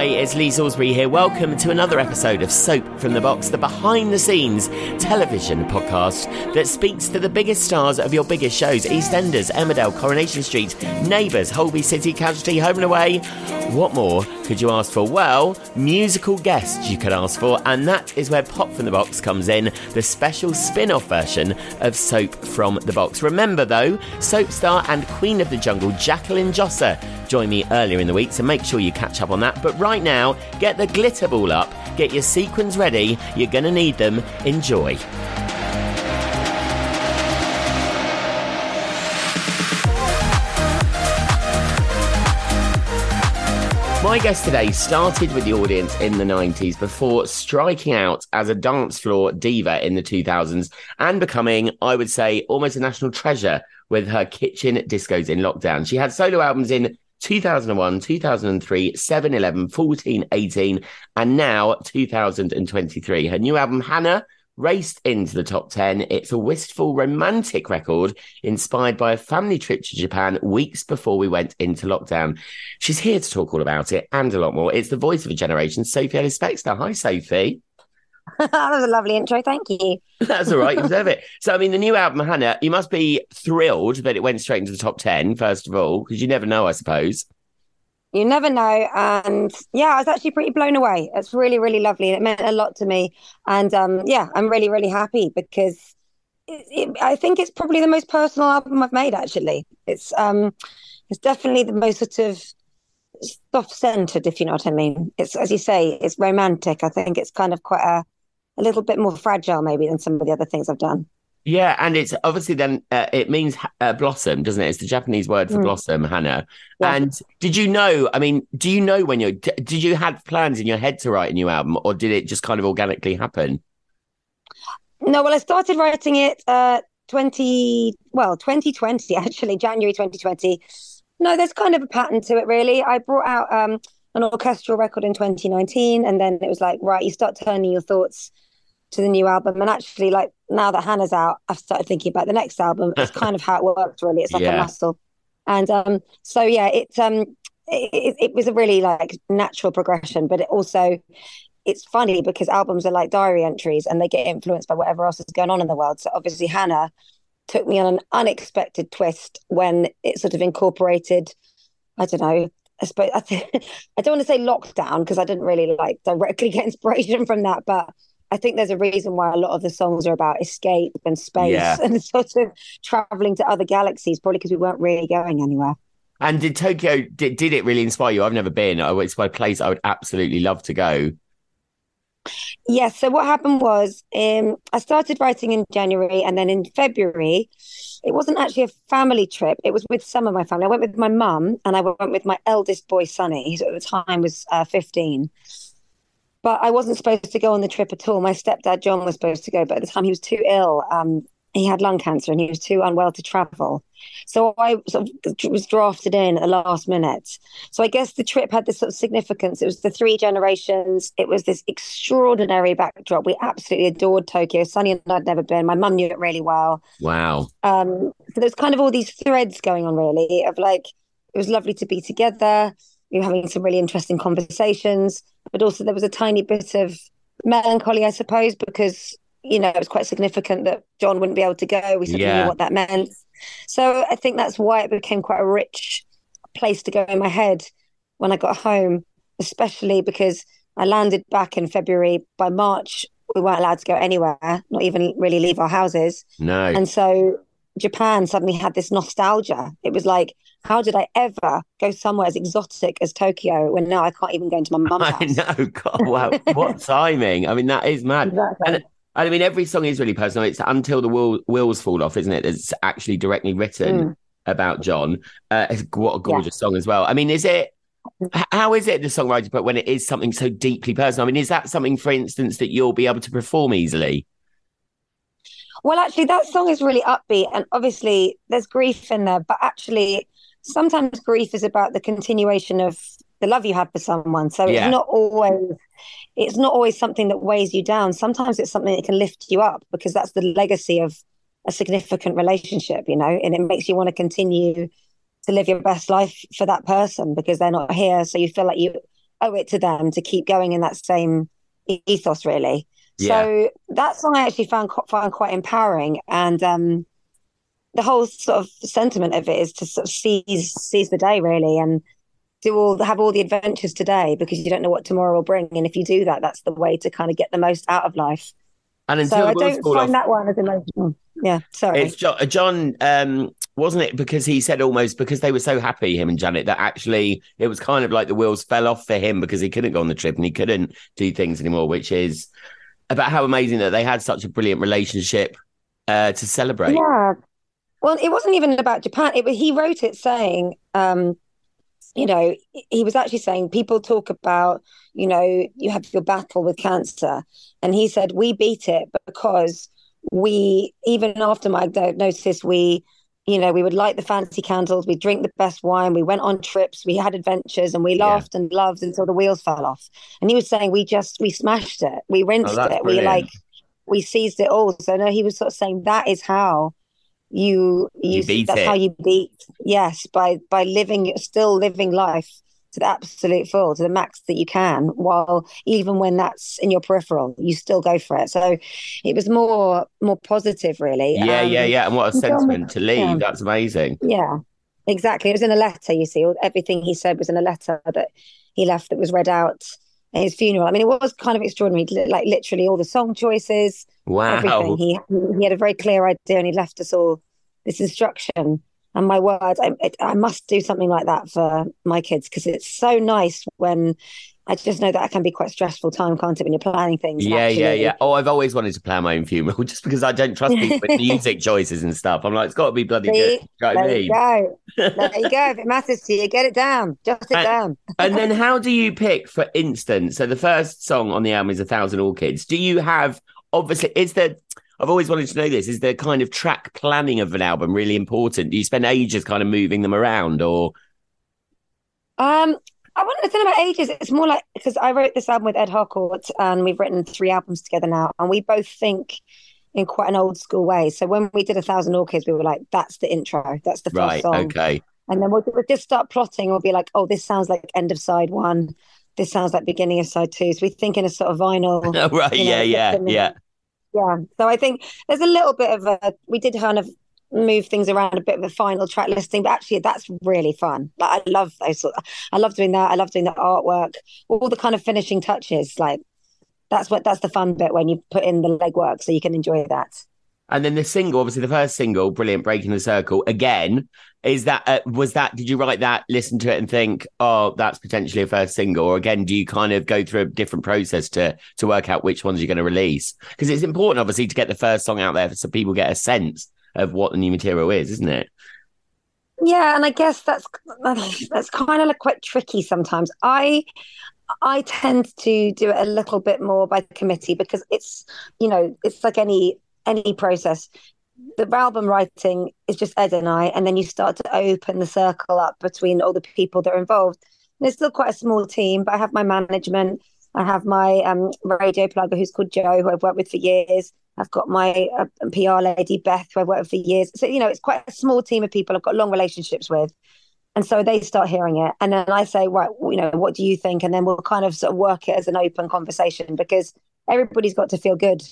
Hi, it's Lee Salisbury here. Welcome to another episode of Soap from the Box, the behind the scenes television podcast that speaks to the biggest stars of your biggest shows EastEnders, Emmerdale, Coronation Street, Neighbours, Holby City, Casualty, Home and Away. What more could you ask for? Well, musical guests you could ask for, and that is where Pop from the Box comes in, the special spin off version of Soap from the Box. Remember, though, soap star and Queen of the Jungle, Jacqueline Jossa, joined me earlier in the week, so make sure you catch up on that. But right now, get the glitter ball up, get your sequins ready, you're going to need them. Enjoy. My guest today started with theaudience in the 90s before striking out as a dance floor diva in the 2000s and becoming, I would say, almost a national treasure with her kitchen discos in lockdown. She had solo albums in 2001, 2003, 7, 11, 14, 18, and now 2023. Her new album, Hana, raced into the top 10. It's a wistful romantic record inspired by a family trip to Japan weeks before we went into lockdown. She's here to talk all about it and a lot more. It's the voice of a generation, Sophie Ellis Bextor. Hi, Sophie. that was a lovely intro. Thank you. That's all right. You deserve it. So, I mean, the new album, Hana, you must be thrilled that it went straight into the top 10, first of all, because you never know, I suppose. You never know. And yeah, I was actually pretty blown away. It's really, really lovely. It meant a lot to me. And um, yeah, I'm really, really happy because it, it, I think it's probably the most personal album I've made, actually. It's um, it's definitely the most sort of soft centered, if you know what I mean. It's, as you say, it's romantic. I think it's kind of quite a, a little bit more fragile, maybe, than some of the other things I've done. Yeah, and it's obviously then uh, it means uh, blossom, doesn't it? It's the Japanese word for mm. blossom, Hana. Yeah. And did you know? I mean, do you know when you did you had plans in your head to write a new album, or did it just kind of organically happen? No, well, I started writing it uh, twenty well, twenty twenty actually, January twenty twenty. No, there's kind of a pattern to it, really. I brought out um, an orchestral record in 2019, and then it was like, right, you start turning your thoughts to the new album. And actually, like now that Hana's out, I've started thinking about the next album. It's kind of how it works, really. It's like yeah. a muscle. And um, so yeah, it's um, it, it was a really like natural progression, but it also it's funny because albums are like diary entries and they get influenced by whatever else is going on in the world. So obviously, Hana took me on an unexpected twist when it sort of incorporated. I don't know. I suppose I, th- I don't want to say lockdown because I didn't really like directly get inspiration from that, but I think there's a reason why a lot of the songs are about escape and space yeah. and sort of traveling to other galaxies, probably because we weren't really going anywhere. And did Tokyo did, did it really inspire you? I've never been. It's my place I would absolutely love to go. Yes. So what happened was um, I started writing in January, and then in February, it wasn't actually a family trip. It was with some of my family. I went with my mum, and I went with my eldest boy, Sonny, who at the time was uh, fifteen but I wasn't supposed to go on the trip at all. My stepdad John was supposed to go, but at the time he was too ill. Um, he had lung cancer and he was too unwell to travel. So I sort of was drafted in at the last minute. So I guess the trip had this sort of significance. It was the three generations. It was this extraordinary backdrop. We absolutely adored Tokyo. Sonny and I'd never been. My mum knew it really well. Wow. Um, so there's kind of all these threads going on, really, of like it was lovely to be together. We were having some really interesting conversations but also there was a tiny bit of melancholy, I suppose, because you know it was quite significant that John wouldn't be able to go. We sort yeah. knew what that meant, so I think that's why it became quite a rich place to go in my head when I got home, especially because I landed back in February. By March, we weren't allowed to go anywhere, not even really leave our houses. No, and so Japan suddenly had this nostalgia. It was like how did I ever go somewhere as exotic as Tokyo when now I can't even go into my mum's house? I know. God, wow. what timing. I mean, that is mad. Exactly. And, I mean, every song is really personal. It's until the wheel, wheels fall off, isn't it? It's actually directly written mm. about John. Uh, what a gorgeous yeah. song as well. I mean, is it? How is it the songwriter? But when it is something so deeply personal, I mean, is that something, for instance, that you'll be able to perform easily? Well, actually, that song is really upbeat, and obviously there's grief in there. But actually, sometimes grief is about the continuation of the love you have for someone. So yeah. it's not always it's not always something that weighs you down. Sometimes it's something that can lift you up because that's the legacy of a significant relationship, you know, and it makes you want to continue to live your best life for that person because they're not here. So you feel like you owe it to them to keep going in that same ethos, really. Yeah. So that song I actually found found quite empowering, and um, the whole sort of sentiment of it is to sort of seize seize the day, really, and do all have all the adventures today because you don't know what tomorrow will bring, and if you do that, that's the way to kind of get the most out of life. And until So I don't fall find off, that one as emotional. Yeah, sorry. it's John, John um, wasn't it? Because he said almost because they were so happy, him and Janet, that actually it was kind of like the wheels fell off for him because he couldn't go on the trip and he couldn't do things anymore, which is about how amazing that they had such a brilliant relationship uh, to celebrate. Yeah. Well, it wasn't even about Japan. It he wrote it saying, um, you know, he was actually saying people talk about, you know, you have your battle with cancer, and he said we beat it because we even after my diagnosis we you know we would light the fancy candles we drink the best wine we went on trips we had adventures and we Yeah. laughed and loved until the wheels fell off. And he was saying we just we smashed it. We oh, rinsed Oh, it. We like we seized it all. So no he was sort of saying that is how you you, You beat that's it. how you beat yes by by living still living life to the absolute full to the max that you can while even when that's in your peripheral you still go for it so it was more more positive really Yeah, yeah, Um, yeah. And what a sentiment to leave. yeah. That's amazing. yeah exactly it was in a letter you see everything he said was in a letter that he left that was read out at his funeral i mean it was kind of extraordinary like literally all the song choices Wow. everything he he had a very clear idea and he left us all this instruction and my word I, it, I must do something like that for my kids because it's so nice when i just know that it can be quite stressful time can't it when you're planning things Yeah, yeah, actually- yeah. Oh, I've always wanted to plan my own funeral just because I don't trust people with music choices and stuff. I'm like, it's got to be bloody See? good. You know what I there mean? you go there you go if it matters to you get it down jot it And- down and then how do you pick, for instance, so the first song on the album is A Thousand Orchids. Do you have, obviously, is the, I've always wanted to know this, is the kind of track planning of an album really important? Do you spend ages kind of moving them around or? Um, I wouldn't have thought about ages. It's more like because I wrote this album with Ed Harcourt and we've written three albums together now, and we both think in quite an old school way. So when we did A Thousand Orchids, we were like, that's the intro, that's the first Right, song. okay. And then we'll, we'll just start plotting. We'll be like, oh, this sounds like end of side one. This sounds like beginning of side two. So we think in a sort of vinyl. Right, you know, yeah, yeah, yeah. Yeah. So I think there's a little bit of a, we did kind of move things around a bit of a final track listing, but actually that's really fun. Like I love those I love doing that. I love doing the artwork, all the kind of finishing touches. Like that's what, that's the fun bit when you put in the legwork so you can enjoy that. And then the single, obviously the first single, brilliant, breaking the circle. Again, is that uh, was that? Did you write that, listen to it, and think, oh, that's potentially a first single? Or again, do you kind of go through a different process to to work out which ones you're going to release? Because it's important, obviously, to get the first song out there so people get a sense of what the new material is, isn't it? Yeah, and I guess that's that's kind of like quite tricky sometimes. I I tend to do it a little bit more by committee because it's you know it's like any any process. The album writing is just Ed and I, and then you start to open the circle up between all the people that are involved. And it's still quite a small team, but I have my management. I have my um, radio plugger who's called Joe, who I've worked with for years. I've got my uh, PR lady, Beth, who I've worked with for years. So, you know, it's quite a small team of people I've got long relationships with. And so they start hearing it. And then I say, right, you know, what do you think? And then we'll kind of sort of work it as an open conversation because everybody's got to feel good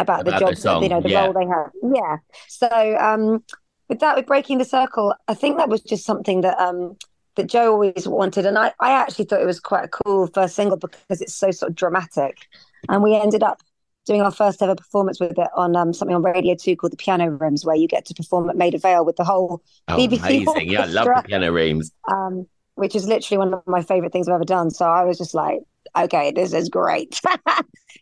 about, About the job, song, you know, the yeah. role they have. Yeah. So um, with that, with Breaking the Circle, I think that was just something that um, that Joe always wanted. And I, I actually thought it was quite a cool first single because it's so sort of dramatic. And we ended up doing our first ever performance with it on um, something on Radio 2 called the Piano Rooms, where you get to perform at Maida Vale with the whole Oh, BBC amazing! Yeah, I love the piano Rooms. um, which is literally one of my favorite things I've ever done. So I was just like, okay, this is great.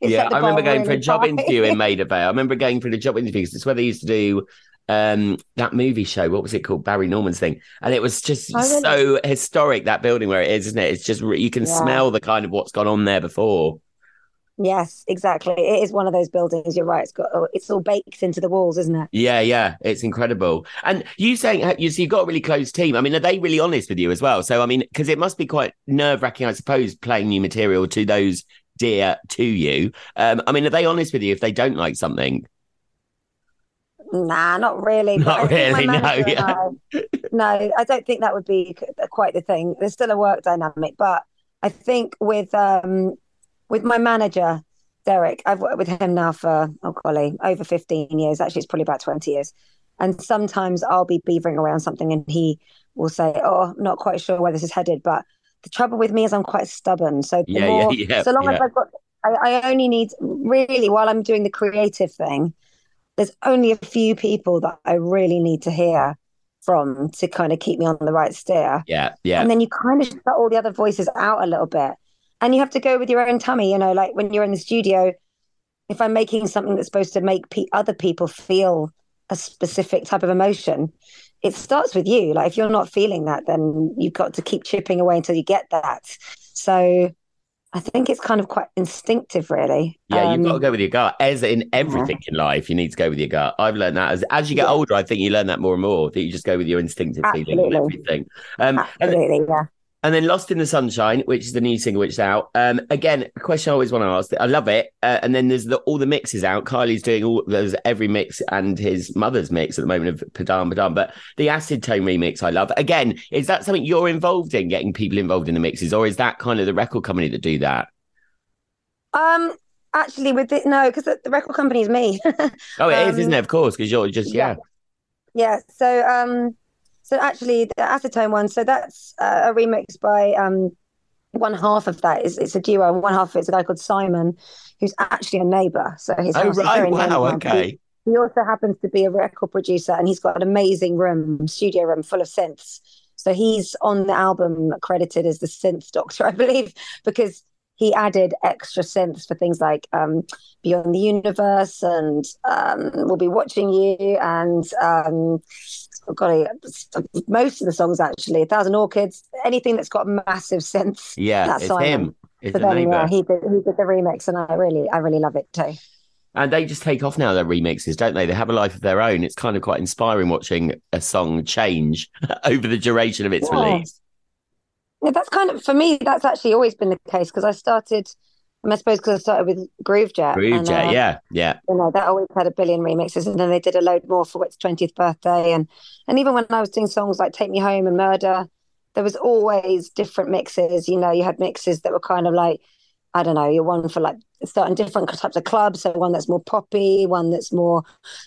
Yeah, I remember going for a job high. interview in Maida Vale. I remember going for the job interview because it's where they used to do um that movie show. What was it called? Barry Norman's thing, and it was just so historic that building where it is, isn't it? It's just you can Yeah. smell the kind of what's gone on there before. Yes, exactly. It is one of those buildings. You're right. It's got oh, it's all baked into the walls, isn't it? Yeah, yeah, it's incredible. And you saying you so you've got a really close team. I mean, are they really honest with you as well? So I mean, because it must be quite nerve wracking, I suppose, playing new material to those dear to you. Um, I mean, are they honest with you if they don't like something? Nah, not really. Not I think my really, no, yeah. I- no, I don't think that would be quite the thing. There's still a work dynamic, but I think with um with my manager Derek, I've worked with him now for oh golly over fifteen years. Actually, it's probably about twenty years. And sometimes I'll be beavering around something, and he will say, "Oh, I'm not quite sure where this is headed." But the trouble with me is I'm quite stubborn. So Yeah, more, yeah, yeah, so long as I've got, I, I only need really while I'm doing the creative thing. There's only a few people that I really need to hear from to kind of keep me on the right steer. Yeah, yeah. And then you kind of shut all the other voices out a little bit. And you have to go with your own tummy, you know, like when you're in the studio, if I'm making something that's supposed to make pe- other people feel a specific type of emotion, it starts with you. Like if you're not feeling that, then you've got to keep chipping away until you get that. So I think it's kind of quite instinctive, really. Yeah, you've got to Um, go with your gut. As in everything in life, you need to go with your gut. I've learned that as as you get Yeah. older. I think you learn that more and more. That you just go with your instinctive feeling and Absolutely. everything. Um, and, Absolutely, yeah. And then "Lost in the Sunshine," which is the new single which is out. Um, again, a question I always want to ask. I love it. Uh, and then there's the, all the mixes out. Kylie's doing all there's every mix and his mother's mix at the moment of Padam Padam. But the Acid Tone remix, I love. Again, is that something you're involved in, getting people involved in the mixes, or is that kind of the record company that do that? Um, actually, with it, no, because the, the record company is me. Oh, it is, Um, isn't it? Of course, because you're just yeah. Yeah. So um so actually the acetone one, so that's uh, a remix by um one half of that is it's a duo and one half of it's a guy called Simon who's actually a neighbor. So his Oh house is right, very wow, okay. He also happens to be a record producer and he's got an amazing room, studio room full of synths. So he's on the album credited as the synth doctor, I believe, because he added extra synths for things like um, Beyond the Universe and um, We'll Be Watching You and um, oh golly, most of the songs actually, A Thousand Orchids, anything that's got massive synths. Yeah, That's it's Simon. him. It's So then, yeah, he did, he did the remix, and I really, I really love it too. And they just take off now, their remixes, don't they? They have a life of their own. It's kind of quite inspiring watching a song change over the duration of its Yeah. release. Yeah, that's kind of for me. That's actually always been the case because I started. I, suppose because I started with Groovejet. Groove Jet, uh, yeah, yeah. You know, that always had a billion remixes, and then they did a load more for its twentieth birthday, and and even when I was doing songs like "Take Me Home" and "Murder," there was always different mixes. You know, you had mixes that were kind of like, I don't know, you're one for like starting different types of clubs. So one that's more poppy, one that's more,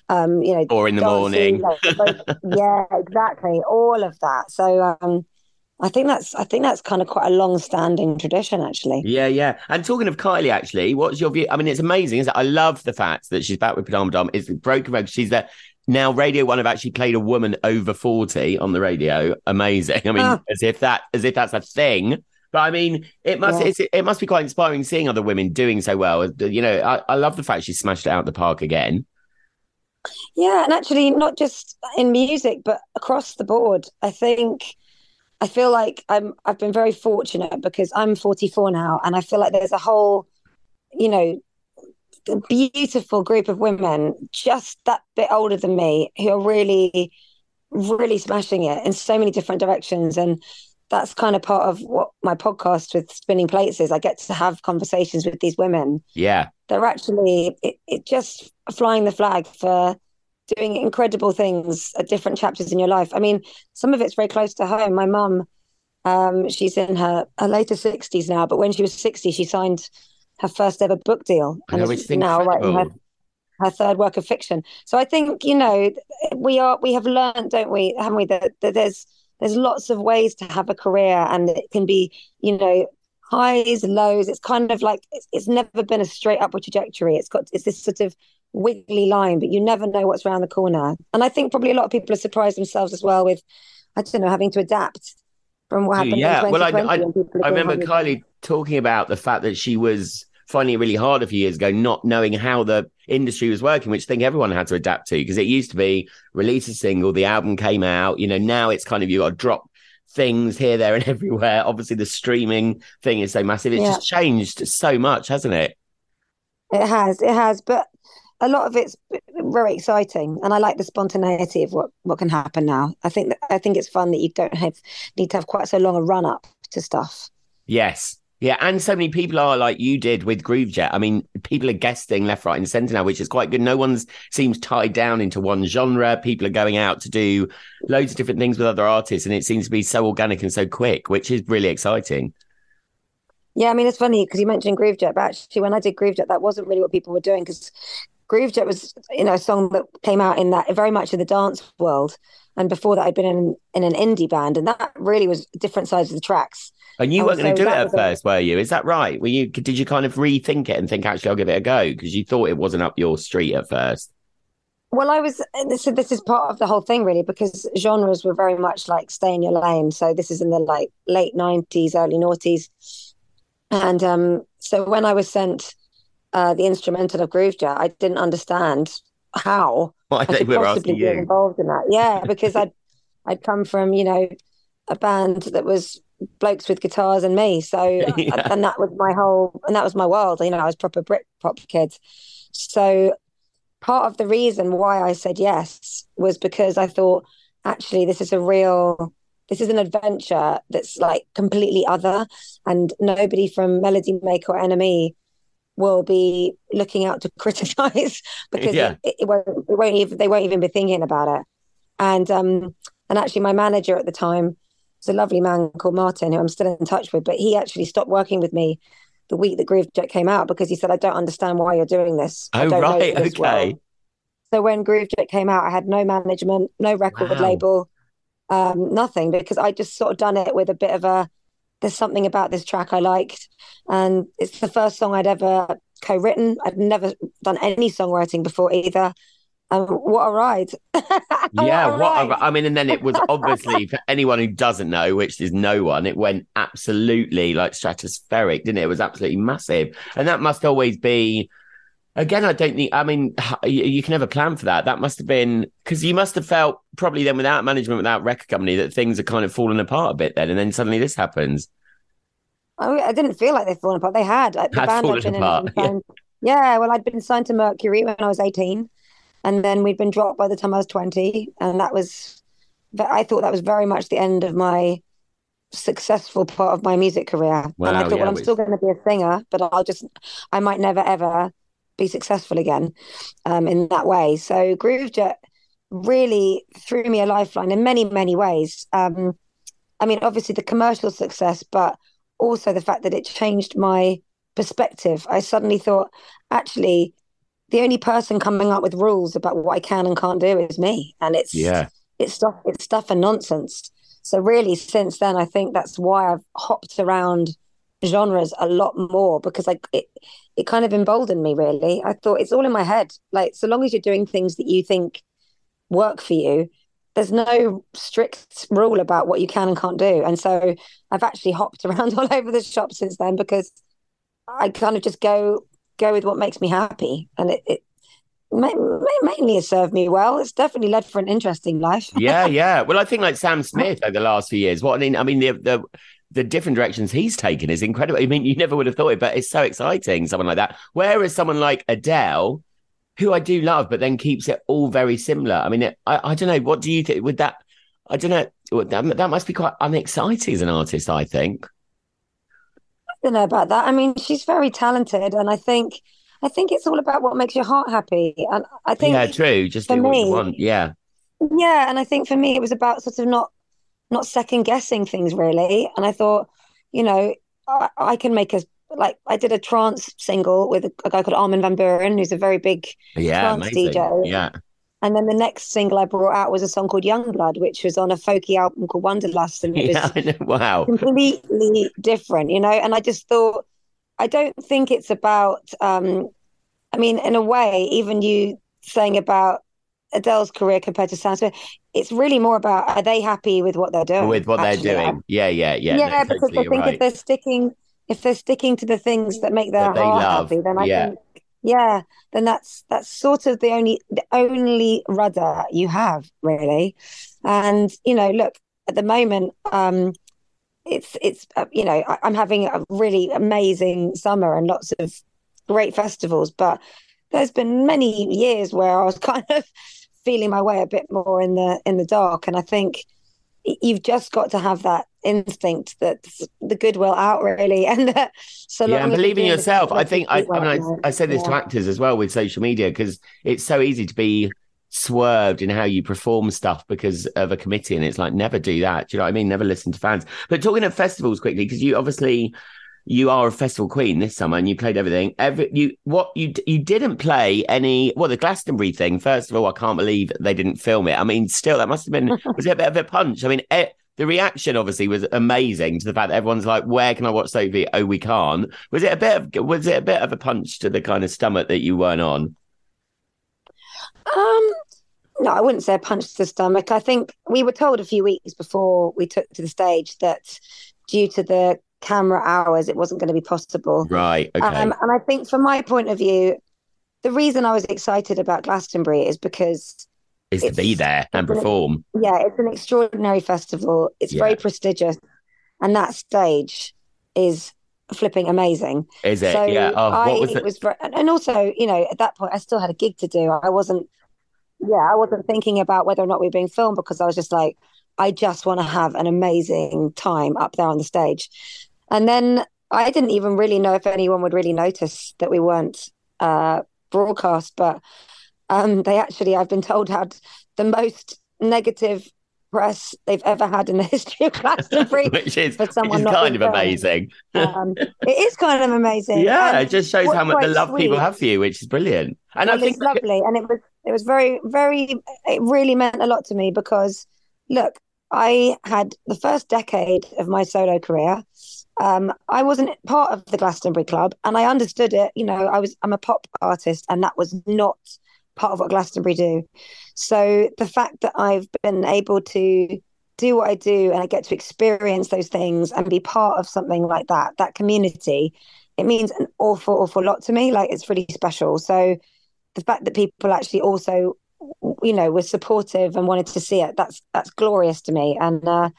um, you know, or in the dancey, morning. like yeah, exactly, all of that. So um, I think that's I think that's kind of quite a long-standing tradition, actually. Yeah, yeah. And talking of Kylie, actually, what's your view? I mean, it's amazing, isn't it? I love the fact that she's back with Padam Padam. It's broken record. She's there now. Radio One have actually played a woman over forty on the radio. Amazing. I mean, Ah. as if that, as if that's a thing. But I mean, it must, Yeah. it's, it must be quite inspiring seeing other women doing so well. You know, I, I love the fact she smashed it out the park again. Yeah, and actually not just in music, but across the board. I think I feel like I'm I've been very fortunate because I'm 44 now and I feel like there's a whole, you know, beautiful group of women just that bit older than me who are really really smashing it in so many different directions. And that's kind of part of what my podcast with spinning plates is. I get to have conversations with these women. Yeah, they're actually it, it just flying the flag for doing incredible things at different chapters in your life. I mean, some of it's very close to home. My mum, um, she's in her, her later sixties now, but when she was sixty, she signed her first ever book deal, know, is now writing her, her third work of fiction. So I think you know we are we have learned, don't we, haven't we, that, that there's there's lots of ways to have a career, and it can be you know highs lows it's kind of like it's, it's never been a straight upward trajectory it's got it's this sort of wiggly line but you never know what's around the corner and i think probably a lot of people have surprised themselves as well with i don't know having to adapt from what happened Yeah, well, I- I- when people are I remember. Kylie talking about the fact that she was finding it really hard a few years ago, not knowing how the industry was working, which I think everyone had to adapt to because it used to be release a single, the album came out. You know, now it's kind of you got to drop things here, there, and everywhere. Obviously, the streaming thing is so massive. It's Yeah. just changed so much, hasn't it? It has, it has, but a lot of it's very exciting, and I like the spontaneity of what what can happen now. I think that I think it's fun that you don't have need to have quite so long a run up to stuff. Yes. Yeah, and so many people are like you did with Groovejet. I mean, people are guesting left, right, and centre now, which is quite good. No one's seems tied down into one genre. People are going out to do loads of different things with other artists, and it seems to be so organic and so quick, which is really exciting. Yeah, I mean it's funny because you mentioned Groovejet, but actually when I did Groovejet, that wasn't really what people were doing because Groovejet was, you know, a song that came out in that very much in the dance world. And before that, I'd been in in an indie band, and that really was different sides of the tracks. And you weren't going to do it at first, a... were you? Is that right? Were you? Did you kind of rethink it and think actually I'll give it a go because you thought it wasn't up your street at first? Well, I was. This, this is part of the whole thing, really, because genres were very much like stay in your lane. So this is in the like late nineties, early noughties, and um, so when I was sent uh, the instrumental of Groovejet, I didn't understand how why they were asking you involved in that. Yeah, because I'd I'd come from you know a band that was blokes with guitars and me. So yeah. and that was my whole and that was my world. You know, I was proper Brit pop kid. So part of the reason why I said yes was because I thought actually this is a real this is an adventure that's like completely other and nobody from Melody Maker or NME will be looking out to criticize because yeah. it, it, won't, it won't even they won't even be thinking about it and um and actually my manager at the time was a lovely man called Martin who I'm still in touch with but he actually stopped working with me the week that Groove Groovejet came out because he said, I don't understand why you're doing this. Oh, right. okay. Well. So when Groove Groovejet came out, I had no management, no record wow. label, um, nothing, because I just sort of done it with a bit of a, there's something about this track I liked. And it's the first song I'd ever co written. I'd never done any songwriting before either. Um, what a ride! yeah, what, a what. A, I mean, and then it was obviously for anyone who doesn't know, which is no one, it went absolutely like stratospheric, didn't it? It was absolutely massive, and that must always be. Again, I don't think. I mean, you, can never plan for that. That must have been because you must have felt probably then without management, without record company, that things are kind of falling apart a bit. Then, and then suddenly this happens. I, I didn't feel like they'd fallen apart. They had. The had band fallen apart. Yeah. yeah, well, I'd been signed to Mercury when I was eighteen and then we'd been dropped by the time I was 20 and that was I thought that was very much the end of my successful part of my music career wow, and I thought yeah, well I'm still going to be a singer but I'll just I might never ever be successful again um, in that way so Groovejet really threw me a lifeline in many many ways um, I mean obviously the commercial success but also the fact that it changed my perspective I suddenly thought actually the only person coming up with rules about what I can and can't do is me. And it's yeah, it's stuff it's stuff and nonsense. So really since then I think that's why I've hopped around genres a lot more because like it it kind of emboldened me really. I thought it's all in my head. Like so long as you're doing things that you think work for you, there's no strict rule about what you can and can't do. And so I've actually hopped around all over the shop since then because I kind of just go go with what makes me happy, and it, it mainly has served me well. It's definitely led for an interesting life. yeah, yeah. Well, I think like Sam Smith over the last few years. What I mean, I mean the the the different directions he's taken is incredible. I mean, you never would have thought it, but it's so exciting. Someone like that. Whereas someone like Adele, who I do love, but then keeps it all very similar. I mean, it, I I don't know. What do you think? Would that? I don't know. That, that must be quite unexciting as an artist. I think I don't know about that. I mean, she's very talented, and I think I think it's all about what makes your heart happy. And I think yeah, true. Just do me, what you want. Yeah, yeah. And I think for me, it was about sort of not not second guessing things really. And I thought, you know, I, I can make a like I did a trance single with a, a guy called Armin van Buuren, who's a very big yeah, trance amazing. DJ. Yeah. And then the next single I brought out was a song called Young Blood, which was on a folky album called Wanderlust, And it was yeah, wow. completely different, you know? And I just thought, I don't think it's about, um, I mean, in a way, even you saying about Adele's career compared to Sam Smith, it's really more about are they happy with what they're doing? With what actually, they're doing. Yeah, yeah, yeah. Yeah, because totally I think right. if they're sticking if they're sticking to the things that make their that heart happy, then I yeah. think yeah then that's that's sort of the only the only rudder you have really and you know look at the moment um it's it's uh, you know I, i'm having a really amazing summer and lots of great festivals but there's been many years where i was kind of feeling my way a bit more in the in the dark. And i think you've just got to have that instinct that the good will out really. And that so yeah and believe in yourself. I think i i mean I, I say this yeah. to actors as well with social media because it's so easy to be swerved in how you perform stuff because of a committee and it's like never do that. Do you know what i mean? Never listen to fans. But talking at festivals quickly because you obviously you are a festival queen this summer, and you played everything. Every you what you you didn't play any. Well, the Glastonbury thing. First of all, I can't believe they didn't film it. I mean, still, that must have been was it a bit of a punch. I mean. It, the reaction obviously was amazing to the fact that everyone's like, "Where can I watch Sophie?" Oh, we can't. Was it a bit of was it a bit of a punch to the kind of stomach that you weren't on? Um, no, I wouldn't say a punch to the stomach. I think we were told a few weeks before we took to the stage that due to the camera hours, it wasn't going to be possible. Right. Okay. Um, and I think, from my point of view, the reason I was excited about Glastonbury is because is to be there and perform. An, yeah, it's an extraordinary festival. It's yeah. very prestigious, and that stage is flipping amazing. Is it? So yeah. Oh, I, what was it? was very, and also, you know, at that point, I still had a gig to do. I wasn't. Yeah, I wasn't thinking about whether or not we were being filmed because I was just like, I just want to have an amazing time up there on the stage. And then I didn't even really know if anyone would really notice that we weren't uh, broadcast, but um, they actually, I've been told, had the most negative press they've ever had in the history of Glastonbury. Which is, for someone which is kind of amazing. um, it is kind of amazing. Yeah, it just shows how much the love sweet. people have for you, which is brilliant. And well, I think it's lovely, and it was it was very very it really meant a lot to me because look, I had the first decade of my solo career. Um, I wasn't part of the Glastonbury Club, and I understood it. You know, I was I'm a pop artist, and that was not part of what Glastonbury do. So the fact that I've been able to do what I do and I get to experience those things and be part of something like that, that community, it means an awful, awful lot to me. Like it's really special. So the fact that people actually also, you know, were supportive and wanted to see it, that's that's glorious to me. And uh,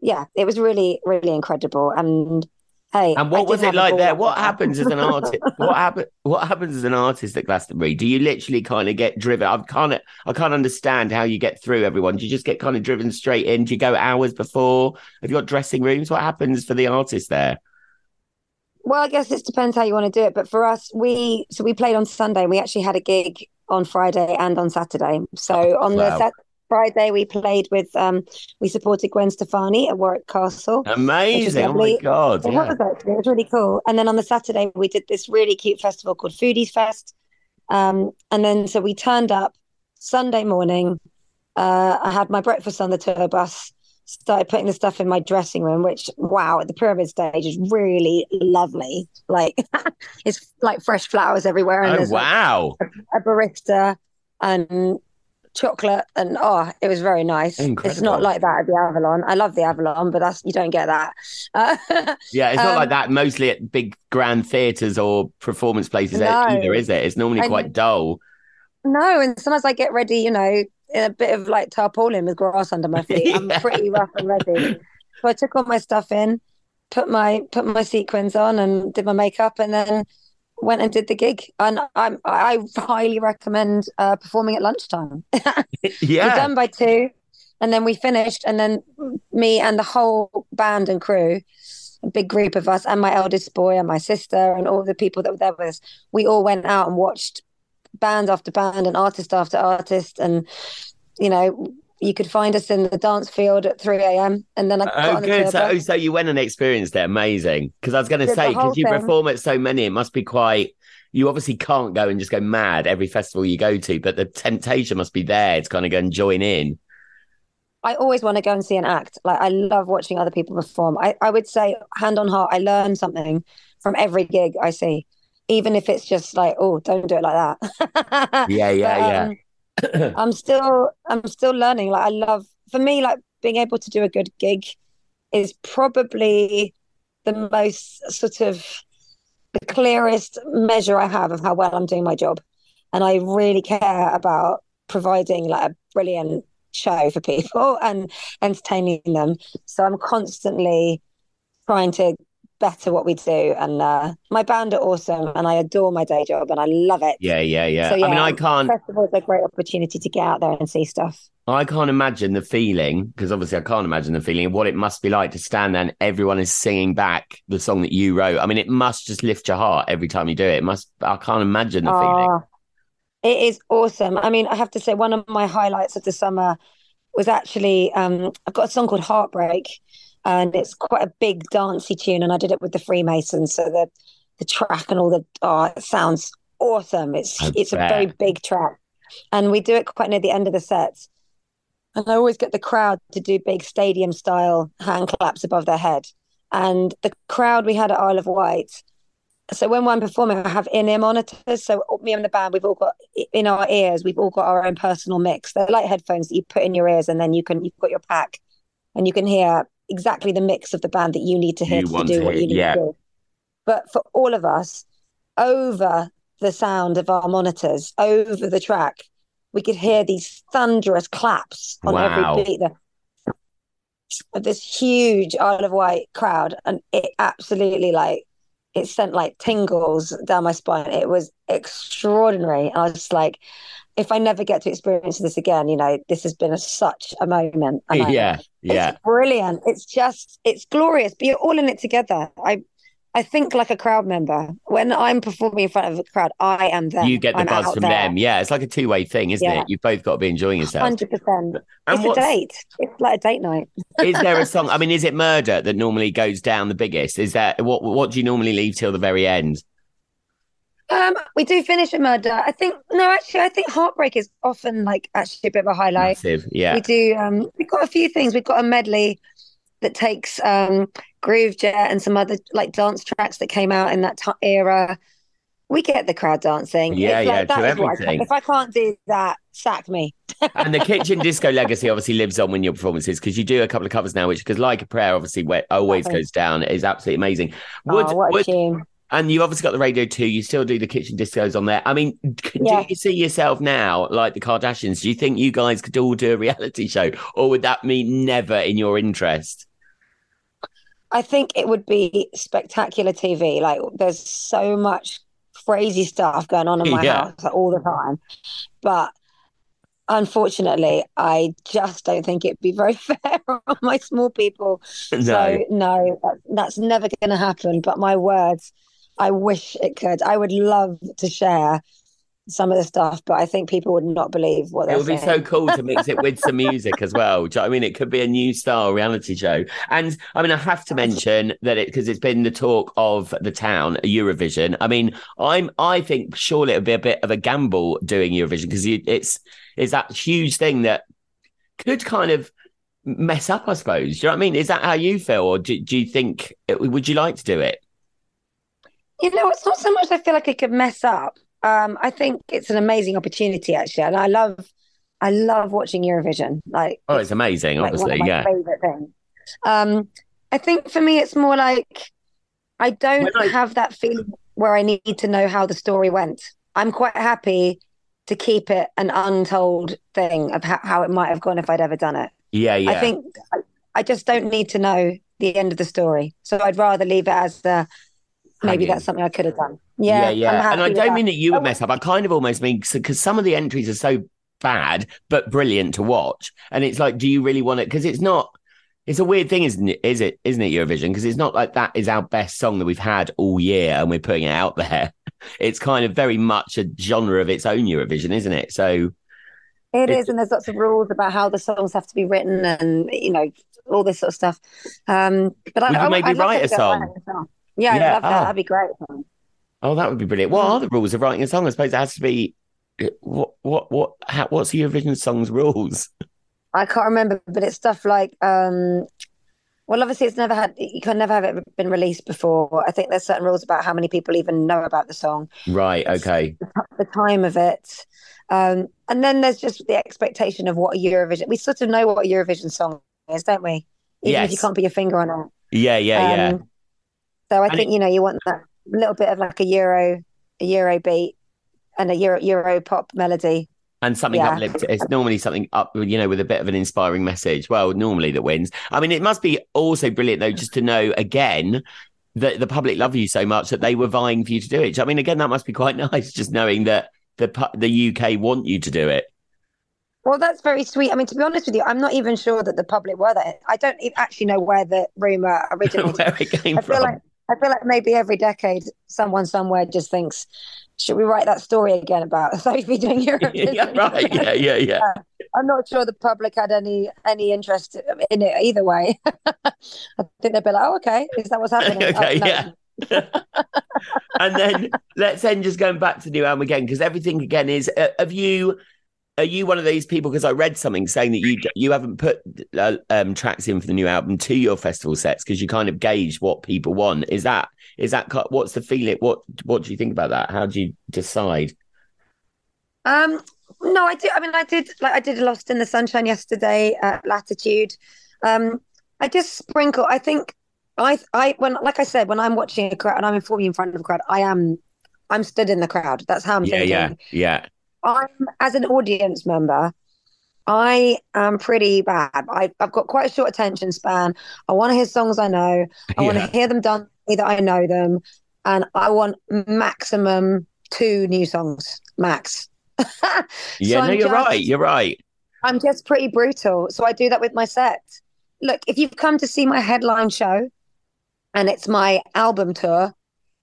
yeah, it was really, really incredible. And Hey, and what was it like there? What happens as an artist? what happen? What happens as an artist at Glastonbury? Do you literally kind of get driven? I can't. I can't understand how you get through everyone. Do you just get kind of driven straight in? Do you go hours before? Have you got dressing rooms? What happens for the artist there? Well, I guess it depends how you want to do it. But for us, we so we played on Sunday. We actually had a gig on Friday and on Saturday. So on wow. the Friday we played with um we supported Gwen Stefani at Warwick Castle. Amazing! Oh my god! It yeah. was actually it was really cool. And then on the Saturday we did this really cute festival called Foodies Fest. Um, and then so we turned up Sunday morning. Uh, I had my breakfast on the tour bus. Started putting the stuff in my dressing room, which wow, at the pyramid stage is really lovely. Like it's like fresh flowers everywhere, and oh, wow, like a, a barista and chocolate and oh it was very nice. Incredible. it's not like that at the avalon. I love the avalon but that's you don't get that. Uh, yeah it's um, not like um, that mostly at big grand theaters or performance places no. either is it? It's normally quite dull. No and sometimes i get ready you know in a bit of like tarpaulin with grass under my feet. Yeah. i'm pretty rough and ready. So i took all my stuff in put my put my sequins on and did my makeup and then went and did the gig, and I'm I highly recommend uh, performing at lunchtime. yeah, we're done by two, and then we finished, and then me and the whole band and crew, a big group of us, and my eldest boy and my sister and all the people that were there with us, we all went out and watched band after band and artist after artist, and you know you could find us in the dance field at 3 a.m. And then I got oh, good. So, so you went and experienced it. Amazing. Because I was going to say, because you thing. perform at so many, it must be quite. You obviously can't go and just go mad every festival you go to, but the temptation must be there to kind of go and join in. I always want to go and see an act. Like I love watching other people perform. I, I would say, hand on heart, I learn something from every gig I see, even if it's just like, oh, don't do it like that. yeah, yeah, but, um, yeah I'm still I'm still learning. Like I love for me, like being able to do a good gig is probably the most sort of the clearest measure I have of how well I'm doing my job. And I really care about providing like a brilliant show for people and entertaining them. So I'm constantly trying to better what we do. And uh, my band are awesome, and I adore my day job, and I love it. Yeah, yeah, yeah. So, yeah I mean, I can't. Festivals are a great opportunity to get out there and see stuff. I can't imagine the feeling because obviously I can't imagine the feeling of what it must be like to stand there and everyone is singing back the song that you wrote. I mean, it must just lift your heart every time you do it. It must. I can't imagine the feeling. Ah, it is awesome. I mean, I have to say, one of my highlights of the summer was actually um, I've got a song called Heartbreak, and it's quite a big dancey tune. And I did it with the Freemasons, so the the track and all the oh, it sounds awesome. It's I it's bet. a very big track, and we do it quite near the end of the sets. And I always get the crowd to do big stadium style hand claps above their head. And the crowd we had at Isle of Wight. So when I'm performing, I have in-ear monitors. So me and the band, we've all got in our ears, we've all got our own personal mix. They're like headphones that you put in your ears, and then you can you've got your pack, and you can hear exactly the mix of the band that you need to hear You to do to what hear, you need yeah. to do. But for all of us, over the sound of our monitors, over the track, we could hear these thunderous claps on Wow. every beat. The, of this huge Isle of Wight crowd, and it absolutely like it sent like tingles down my spine. It was extraordinary. I was just like, if I never get to experience this again, you know, this has been a, such a moment. And I- yeah, yeah. it's brilliant. It's just it's glorious. But you're all in it together. I I think like a crowd member. When I'm performing in front of a crowd, I am there. You get the I'm buzz from there. them. Yeah, it's like a two way thing, isn't Yeah. it? You've both got to be enjoying yourself. Hundred percent. It's a date. It's like a date night. is there a song? I mean, is it Murder that normally goes down the biggest? Is that what? What do you normally leave till the very end? Um, we do finish with murder. I think no, actually, I think heartbreak is often like actually a bit of a highlight. Massive, yeah. We do. Um, we've got a few things. We've got a medley that takes um, Groovejet and some other like dance tracks that came out in that t- era. We get the crowd dancing. Yeah, yeah, to what I If I can't do that, sack me. and the kitchen disco legacy obviously lives on in your performances because you do a couple of covers now, which because like a prayer obviously where always goes down is absolutely amazing. Would, oh, what a would tune! And you obviously got the Radio 2. You still do the kitchen discos on there. I mean, Yeah. do you see yourself now like the Kardashians? Do you think you guys could all do a reality show, or would that mean never in your interest? I think it would be spectacular TV. Like, there's so much crazy stuff going on in my Yeah. house like, all the time, but unfortunately, I just don't think it'd be very fair on my small people. no. So no, that's never going to happen. But my words, I wish it could. I would love to share some of the stuff, but I think people would not believe what It they're would be so cool to mix it with some music as well. Do you know I mean? It could be a new style reality show. And I mean, I have to mention that it because it's been the talk of the town, Eurovision. I mean, I'm I think surely it would be a bit of a gamble doing Eurovision because it's it's that huge thing that could kind of mess up, I suppose. Do you know what I mean? Is that how you feel, or do, do you think would you like to do it? You know, it's not so much I feel like I could mess up. Um, I think it's an amazing opportunity actually, and I love, I love watching Eurovision. Like, Oh, it's amazing, like obviously. Yeah. favorite things. Um, I think for me, it's more like I don't I- have that feeling where I need to know how the story went. I'm quite happy to keep it an untold thing of how, how it might have gone if I'd ever done it. Yeah, yeah. I think I, I just don't need to know the end of the story. So I'd rather leave it as the maybe Hanging. that's something I could have done. Yeah, Yeah, yeah. And I don't that. mean that you would Oh. mess up. I kind of almost mean because some of the entries are so bad but brilliant to watch, and it's like, do you really want it? Because it's not. It's a weird thing, isn't it? Is it? Isn't it Eurovision? Because it's not like that is our best song that we've had all year, and we're putting it out there. It's kind of very much a genre of its own Eurovision, isn't it? So It's- and there's lots of rules about how the songs have to be written, and you know all this sort of stuff. Um, but Would I, you I, maybe love write a song? Write a song. Yeah, Yeah, I'd love that. oh. That'd be great. Oh, that would be brilliant. What are the rules of writing a song? I suppose it has to be. What what what? How, what's the Eurovision song's rules? I can't remember, but it's stuff like, um, well, obviously it's never had, you can never have it been released before. I think there's certain rules about how many people even know about the song, Right. Okay. the time of it. Um, and then there's just the expectation of what a Eurovision, we sort of know what a Eurovision song is, don't we? Even if you can't put your finger on it. Yeah. Yeah. yeah. So I And think, you know, you want that little bit of like a Euro, a Euro beat and a Euro, Euro pop melody. and something Yeah. uplifting. It's normally something up, you know, with a bit of an inspiring message. Well, normally that wins. I mean, it must be also brilliant though, just to know again that the public love you so much that they were vying for you to do it. I mean, again, that must be quite nice, just knowing that the the UK want you to do it. Well, that's very sweet. I mean, to be honest with you, I'm not even sure that the public were that. I don't actually know where the rumor originated. Where it came I from. like I feel like maybe every decade, someone somewhere just thinks, "Should we write that story again about Sophie doing Eurovision?" yeah, right. Yeah, yeah, yeah. I'm not sure the public had any any interest in it either way. I think they'd be like, "Oh, okay, is that what's happening?" okay, oh, no. yeah. and then let's end just going back to new album again because everything again is. Uh, have you? Are you one of these people? Because I read something saying that you you haven't put uh, um, tracks in for the new album to your festival sets because you kind of gauge what people want. Is that is that what's the feeling? What what do you think about that? How do you decide? Um, no, I do. I mean, I did like I did Lost in the Sunshine yesterday at Latitude. Um, I just sprinkle. I think I I when like I said when I'm watching a crowd and I'm informing in front of a crowd, I am I'm stood in the crowd. That's how I'm yeah, thinking. Yeah, yeah. I'm as an audience member. I am pretty bad. I, have got quite a short attention span. I want to hear songs I know. I yeah. want to hear them done that I know them, and I want maximum two new songs max. yeah, so no, I'm you're just, right. You're right. I'm just pretty brutal. So I do that with my set. Look, if you've come to see my headline show and it's my album tour,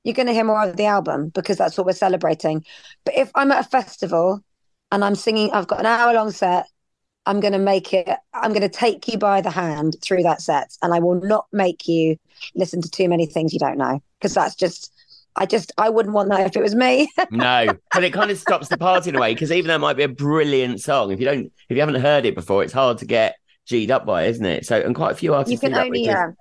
you're going to hear more of the album because that's what we're celebrating. But if I'm at a festival and I'm singing, I've got an hour long set, I'm going to make it, I'm going to take you by the hand through that set and I will not make you listen to too many things you don't know because that's just I just I wouldn't want that if it was me. no, but it kind of stops the party in a way because even though it might be a brilliant song, if you don't if you haven't heard it before, it's hard to get g'd up by, isn't it? So and quite a few artists you can only yeah.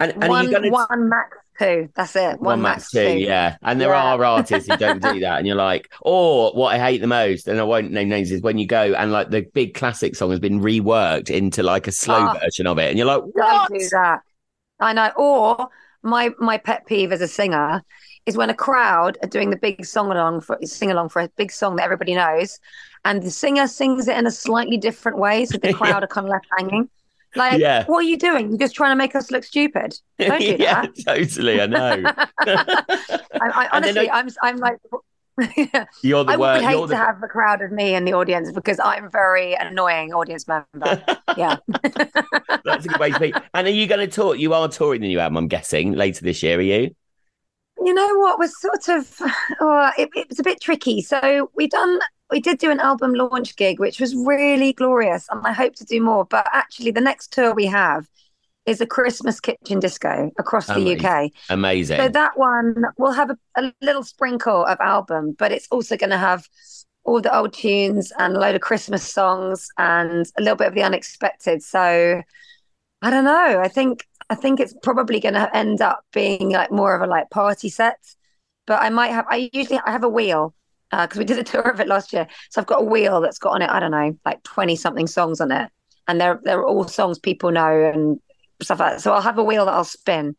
And, and one, gonna... one max two. That's it. One, one max, two, two, Yeah, and there yeah. are artists who don't do that, and you're like, or what I hate the most, and I won't name names, is when you go and like the big classic song has been reworked into like a slow oh, version of it, and you're like, what? Don't do that. I know. Or my my pet peeve as a singer is when a crowd are doing the big song along for sing along for a big song that everybody knows, and the singer sings it in a slightly different way, so the crowd are kind of left hanging. Like, yeah. what are you doing? You're just trying to make us look stupid. Don't do yeah, that. Totally, I know. I, I, honestly, I, I'm I'm like. You're the I would hate the... to have a crowd of me in the audience because I'm very annoying audience member. Yeah, that's a good way to be. And are you going to tour? You are touring the new album, I'm guessing, later this year. Are you? You know what was sort of, oh, it, it was a bit tricky. So we done, we did do an album launch gig, which was really glorious, and I hope to do more. But actually, the next tour we have is a Christmas kitchen disco across the UK. Amazing. So that one will have a, a little sprinkle of album, but it's also going to have all the old tunes and a load of Christmas songs and a little bit of the unexpected. So I don't know. I think I think it's probably going to end up being like more of a like party set. But I might have. I usually I have a wheel because uh, we did a tour of it last year. So I've got a wheel that's got on it. I don't know, like twenty something songs on it, and they're they're all songs people know and stuff like that. So I'll have a wheel that I'll spin,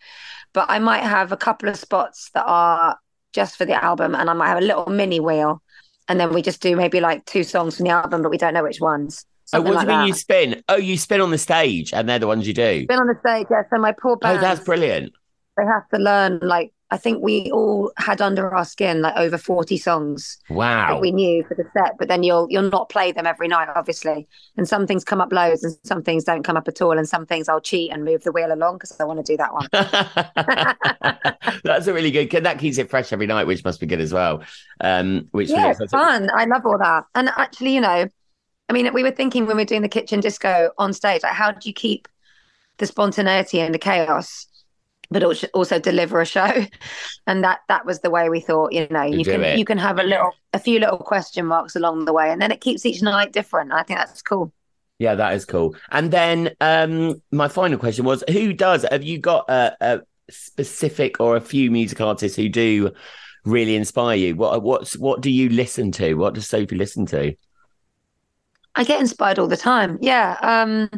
but I might have a couple of spots that are just for the album, and I might have a little mini wheel, and then we just do maybe like two songs from the album, but we don't know which ones. Oh, what like do you mean that. you spin? Oh, you spin on the stage, and they're the ones you do. Spin on the stage, yeah. So my poor band. Oh, that's brilliant. They have to learn like I think we all had under our skin like over 40 songs. Wow. That we knew for the set, but then you'll you'll not play them every night, obviously. And some things come up loads and some things don't come up at all. And some things I'll cheat and move the wheel along because I want to do that one. That's a really good that keeps it fresh every night, which must be good as well. Um which yeah, it's fun. I love all that. And actually, you know, I mean, we were thinking when we are doing the kitchen disco on stage, like how do you keep the spontaneity and the chaos but also deliver a show. And that that was the way we thought you know you, you can you can have a little a few little question marks along the way and then it keeps each night different. I think that's cool. Yeah that is cool. And then um my final question was who does have you got a, a specific or a few music artists who do really inspire you? What what's what do you listen to? What does sophie listen to? I get inspired all the time. Yeah um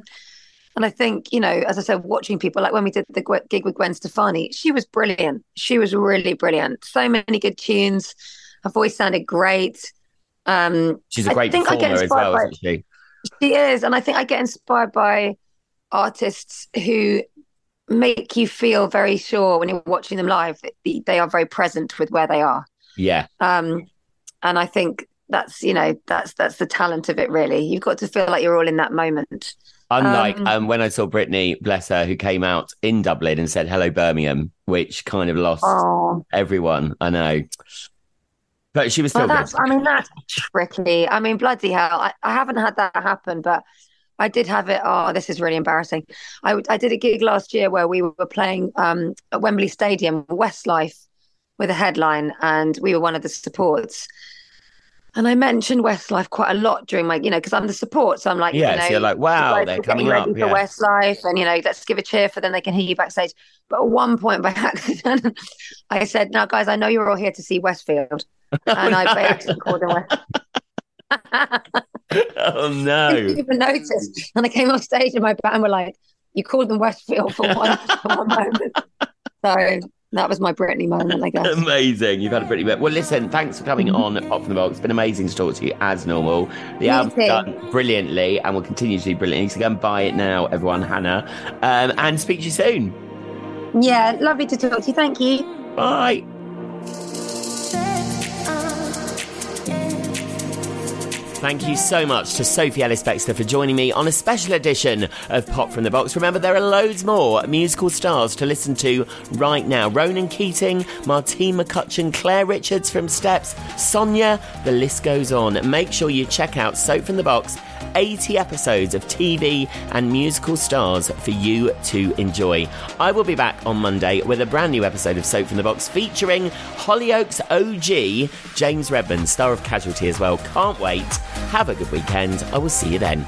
and I think, you know, as I said, watching people like when we did the gig with Gwen Stefani, she was brilliant. She was really brilliant. So many good tunes. Her voice sounded great. Um, She's a great performer as well, by, isn't she? She is. And I think I get inspired by artists who make you feel very sure when you're watching them live that they are very present with where they are. Yeah. Um, and I think that's, you know, that's that's the talent of it really. You've got to feel like you're all in that moment. Unlike um, um, when I saw Britney, bless her, who came out in Dublin and said "Hello Birmingham," which kind of lost oh. everyone. I know. But she was still well, that's, good. I mean, that's tricky. I mean, bloody hell. I, I haven't had that happen, but I did have it. Oh, this is really embarrassing. I, I did a gig last year where we were playing um, at Wembley Stadium, Westlife, with a headline, and we were one of the supports. And I mentioned Westlife quite a lot during my, you know, because I'm the support. So I'm like, yeah, you know, so you're like, wow, they're coming getting up. ready Yeah. for Westlife, and you know, let's give a cheer for them. They can hear you backstage. But at one point, by accident, I said, "Now, guys, I know you're all here to see Westfield," oh, and I by accident called them West. oh I no. didn't even notice. And I came off stage, and my band were like, "You called them Westfield for one, for one moment." So that was my Britney moment, I guess. Amazing. You've had a pretty bit. Well, listen, thanks for coming on Pop from the Box. It's been amazing to talk to you as normal. The You album's too. done brilliantly and will continue to do brilliantly. So go and buy it now, everyone, Hana. Um, and speak to you soon. Yeah, lovely to talk to you. Thank you. Bye. Thank you so much to Sophie Ellis Bextor for joining me on a special edition of Pop from the Box. Remember, there are loads more musical stars to listen to right now. Ronan Keating, Martine McCutcheon, Claire Richards from Steps, Sonia, the list goes on. Make sure you check out Soap from the Box. 80 episodes of TV and musical stars for you to enjoy. I will be back on Monday with a brand new episode of Soap from the Box featuring Hollyoaks OG, James Redmond, star of Casualty as well. Can't wait. Have a good weekend. I will see you then.